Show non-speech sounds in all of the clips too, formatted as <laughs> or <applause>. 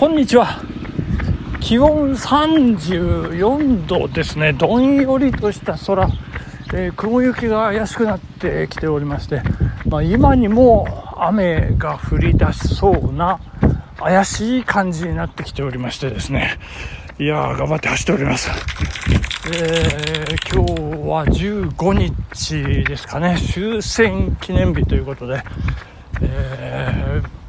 こんにちは。気温34度ですね。どんよりとした空、えー、雲行きが怪しくなってきておりまして、まあ、今にも雨が降り出しそうな怪しい感じになってきておりましてですね。いやー頑張って走っております、えー、今日は15日ですかね。終戦記念日ということで、えー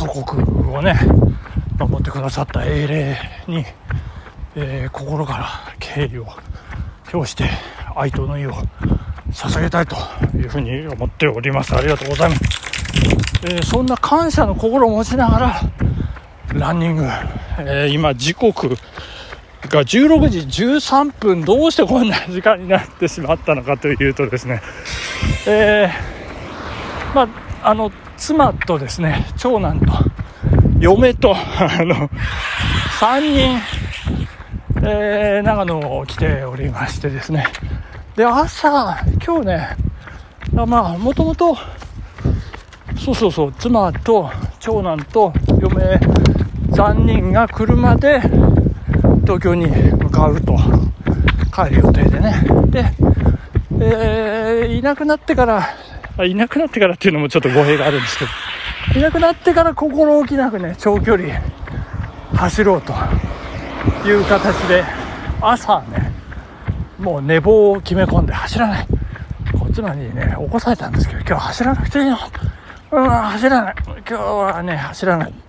祖国をね守ってくださった英霊に、えー、心から敬意を表して哀悼の意を捧げたいというふうに思っております。ありがとうございます、えー、そんな感謝の心を持ちながらランニング、えー、今時刻が16時13分どうしてこんな時間になってしまったのかというとですね、えー、まああの妻とですね、長男と嫁と、あの、3人、えー、長野を来ておりましてですね。で、朝、今日ね、まあ、もともと、そうそうそう、妻と長男と嫁3人が車で東京に向かうと帰る予定でね。で、えー、いなくなってからいなくなってからっていうのもちょっと語弊があるんですけど、いなくなってから心置きなくね、長距離走ろうという形で、朝ね、もう寝坊を決め込んで走らない。こっちのにね、起こされたんですけど、今日走らなくていいの。うん、走らない。今日はね、走らない。って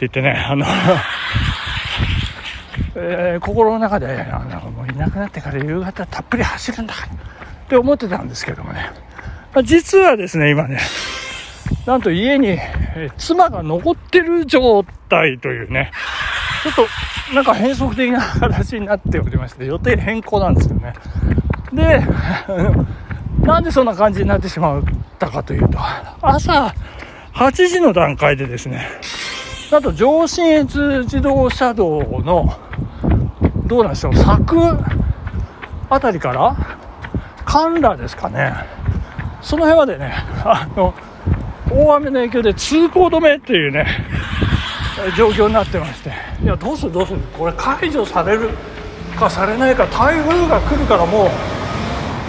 言ってね、あの <laughs> えー、心の中で、あの、もういなくなってから夕方たっぷり走るんだって思ってたんですけどもね。ま、実はですね、今ね、なんと家に、え妻が残ってる状態というね、ちょっとなんか変則的な形になっておりまして、予定変更なんですよね。で、なんでそんな感じになってしまったかというと、朝8時の段階でですね、あと上信越自動車道の、どうなんでしょう、柵あたりからカラですかね。その辺までね、あの、大雨の影響で通行止めっていうね、<laughs> 状況になってまして、いや、どうするどうする、これ解除されるかされないか、台風が来るからもう、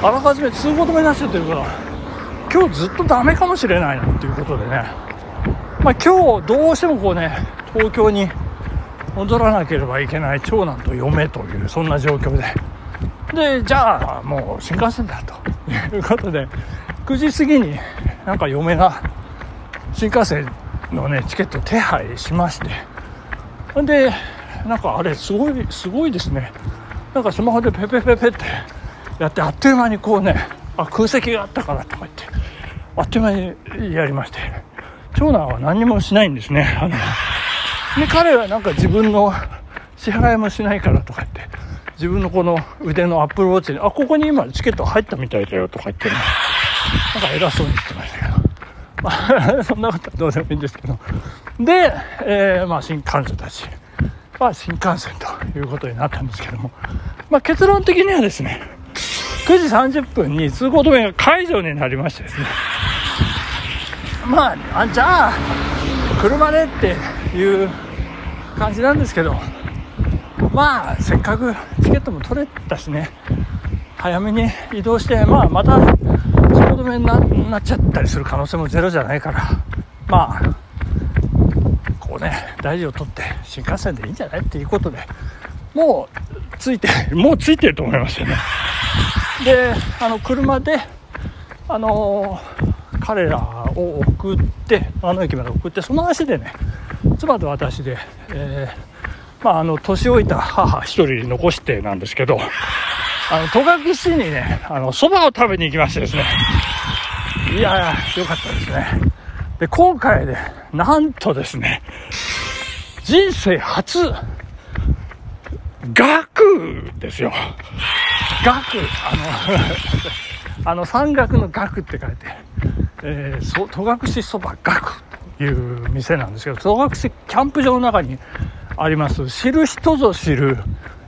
あらかじめ通行止めになっちゃってるから、今日ずっとダメかもしれないなっていうことでね、まあ、今日どうしてもこうね、東京に戻らなければいけない長男と嫁という、そんな状況で、で、じゃあもう新幹線だということで、9時過ぎになんか嫁が新幹線のねチケット手配しまして。ほんでなんかあれすごいすごいですね。なんかスマホでペペペペってやってあっという間にこうねあ空席があったからとか言ってあっという間にやりまして。長男は何もしないんですね。あので彼はなんか自分の支払いもしないからとか言って自分のこの腕のアップルウォッチにあここに今チケット入ったみたいだよとか言ってね。なんか偉そうに言ってましたけど。<laughs> そんなことはどうでもいいんですけど。で、えー、まあ、新幹線たちは新幹線ということになったんですけども、まあ、結論的にはですね、9時30分に通行止めが解除になりましてですね、まあ、あじゃあ、車でっていう感じなんですけど、まあ、せっかくチケットも取れたしね、早めに移動して、まあ、また止めになっちゃったりする可能性もゼロじゃないからまあこうね大事を取って新幹線でいいんじゃないっていうことでもうついてもうついてると思いますよねであの車であの彼らを送ってあの駅まで送ってその足でね妻と私で、えー、まああの年老いた母一人残してなんですけどあの、戸隠市にね、あの、蕎麦を食べに行きましてですね。いやー、よかったですね。で、今回で、なんとですね、人生初、学ですよ。学、あの、<laughs> あの、山岳の学って書いて、えー、そ、戸隠そば学という店なんですけど、戸隠キャンプ場の中にあります、知る人ぞ知る、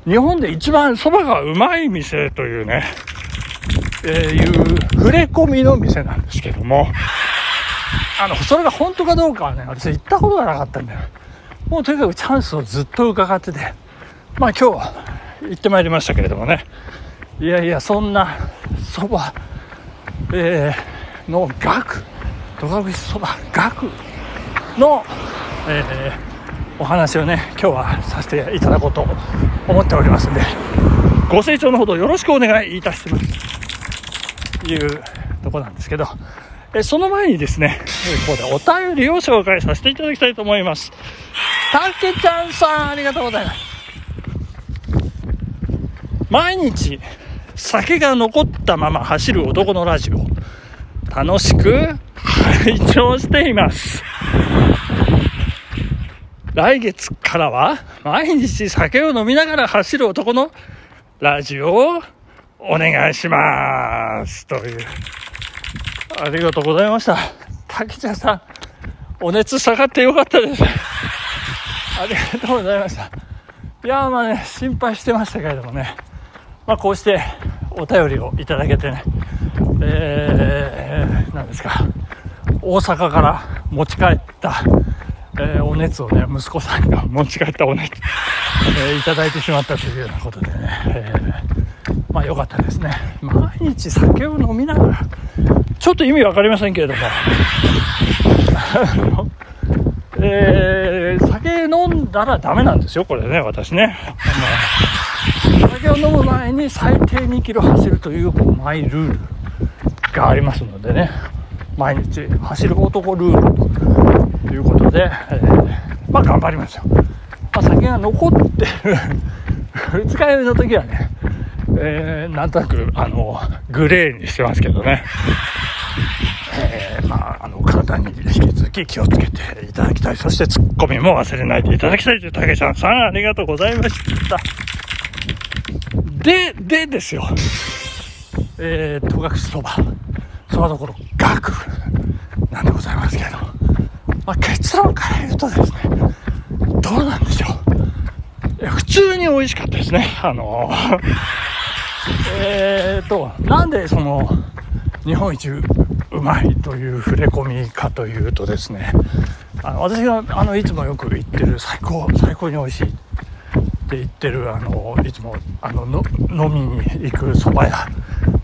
日本で一番蕎麦がうまい店というね、えー、いう触れ込みの店なんですけども、あの、それが本当かどうかはね、私行ったことがなかったんだよ。もうとにかくチャンスをずっと伺ってて。まあ今日行ってまいりましたけれどもね。いやいやそんなそば、えー、の額戸隠そば額の、えー、お話をね今日はさせていただこうと思っておりますんで。ご清聴のほどよろしくお願いいたします。いうとこなんですけどえその前にですねここでお便りを紹介させていただきたいと思います。たけちゃんさんありがとうございます。毎日酒が残ったまま走る男のラジオ。楽しく拝聴しています。来月からは毎日酒を飲みながら走る男のラジオをお願いします。という。ありがとうございました。竹ちゃんさんお熱下がってよかったです。ありがとうございました。いやまあね心配してましたけれどもね。まあこうしてお便りをいただけてね、えー、なんですか、大阪から持ち帰った、えー、お熱をね、息子さんが持ち帰ったお熱、えー、いただいてしまったというようなことでね、えー、まあ良かったですね。毎日酒を飲みながら、ちょっと意味わかりませんけれども、<laughs> えー、酒飲んだらダメなんですよ、これね、私ね。酒を飲む前に最低2キロ走るというマイルールがありますのでね毎日走る男ルールということで、えー、まあ頑張りますよ、まあ、酒が残ってる二日酔いの時はね、えー、なんとなくあのグレーにしてますけどねえー、まあ、あの、体に引き続き気をつけていただきたい。そしてツッコミも忘れないでいただきたいという竹ちゃんさん、ありがとうございました。で、でですよ。えー、戸隠そば、そばどころ、学なんでございますけど、まあ、結論から言うとですね、どうなんでしょう。普通に美味しかったですね。あのー、えーと、なんでその、日本一うまいという触れ込みかというとですね、あの私があのいつもよく言ってる最高、最高に美味しいって言ってるあのいつもあの飲みに行く蕎麦屋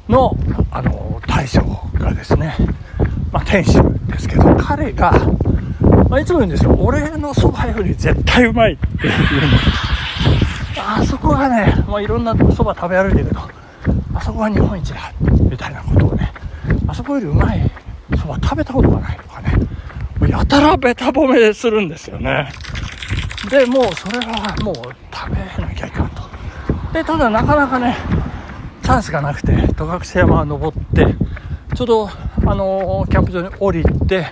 のあの大将がですね、まあ、店主ですけど彼が、まあ、いつも言うんですよ俺の蕎麦より絶対うまいっていうのあそこがね、まあ、いろんな蕎麦食べ歩いてるけどあそこが日本一だみたいなことをねあそこよりうまい蕎麦食べたことがないとかねやたらべた褒めするんですよね。でもうそれはもう食べなきゃいかんと。でただなかなかねチャンスがなくて戸隠山登ってちょうどあのー、キャンプ場に降りて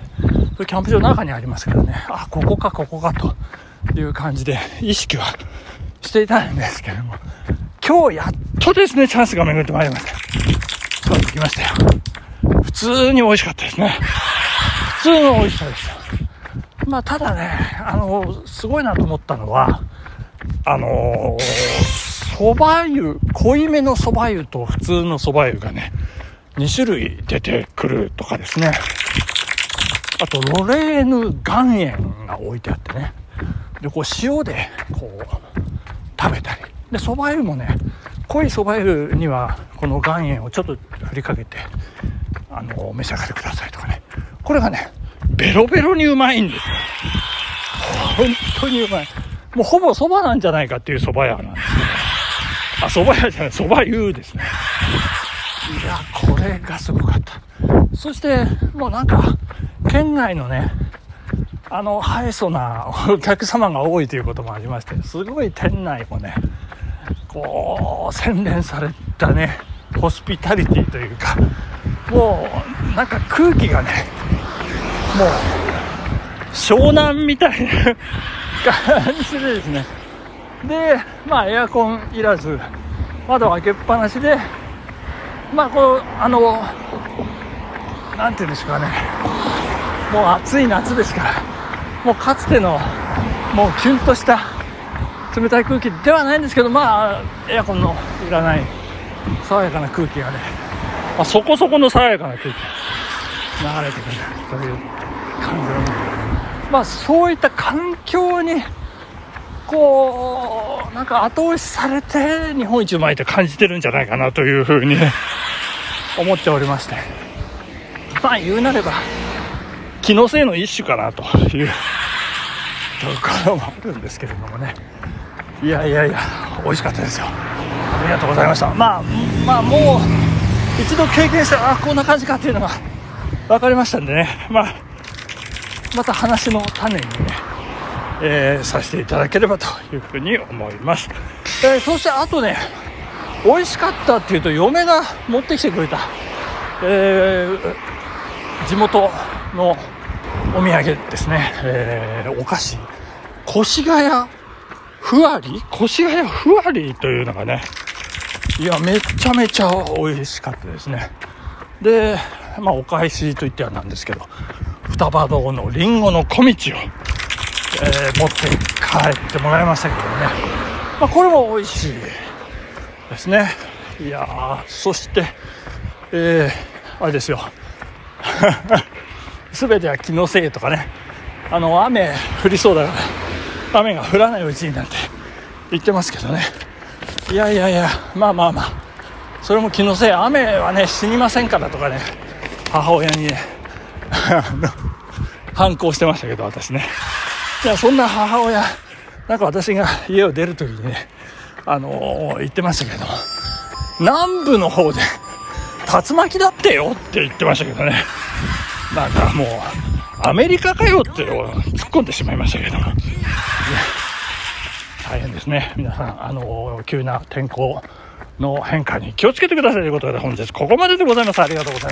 キャンプ場の中にありますからねあここかここかという感じで意識はしていたんですけども今日やっとですねチャンスが巡ってまいりましたそうできましたよ普通に美味しかったですね普通の美味しさですよまあ、ただね、あの、すごいなと思ったのは、あの蕎麦湯、濃いめの蕎麦湯と普通の蕎麦湯がね、2種類出てくるとかですね。あと、ロレーヌ岩塩が置いてあってね。で、こう塩で、こう、食べたり。で、蕎麦湯もね、濃い蕎麦湯には、この岩塩をちょっと振りかけて、あのお、召し上がりくださいとかね。これがね、ベロベロにうまいんですよ。本当にうまい。もうほぼ蕎麦なんじゃないかっていう蕎麦屋なんですよ。あ、蕎麦屋じゃない、蕎麦湯ですね。いや、これがすごかった。そして、もうなんか、県内のね、あの、ハイソなお客様が多いということもありまして、すごい店内もね、こう、洗練されたね、ホスピタリティというか、もう、なんか空気がね、もう、湘南みたいな感じでですね。で、まあエアコンいらず、窓開けっぱなしで、まあこう、あの、なんていうんですかね、もう暑い夏ですから、もうかつての、もうキュンとした冷たい空気ではないんですけど、まあ、エアコンのいらない爽やかな空気がね、まあ、そこそこの爽やかな空気が流れてくるという感じのまあそういった環境にこうなんか後押しされて日本一うまいと感じてるんじゃないかなというふうにね思っておりまして。まあ言うなれば気のせいの一種かなという。ところもあるんですけれどもね。いやいやいや美味しかったですよ。ありがとうございました。まあまあもう一度経験したあこんな感じかっていうのが分かりましたんでね。まあまた話の種にね、えー、させていただければというふうに思います、えー、そしてあとね美味しかったっていうと嫁が持ってきてくれた、えー、地元のお土産ですね、えー、お菓子。越谷ふわり？越谷ふわりというのがねいやめちゃめちゃ美味しかったですね。でまあお返しといってはなんですけど双葉堂のりんごの小道を、えー、持って帰ってもらいましたけどね、まあ、これも美味しいですね。いやーそしてえー、あれですよ <laughs> 全ては気のせいとかね。あの雨降りそうだから雨が降らないうちになんて言ってますけどね。いやいやいやまあまあまあそれも気のせい雨はね死にませんからとかね母親にね反抗してましたけど私ね。じゃあそんな母親なんか私が家を出る時にねあのー、言ってましたけど南部の方で竜巻だってよって言ってましたけどねなんかもうアメリカかよって突っ込んでしまいましたけども。大変ですね。皆さんあの、急な天候の変化に気をつけてくださいということで本日ここまででございます。ありがとうございます。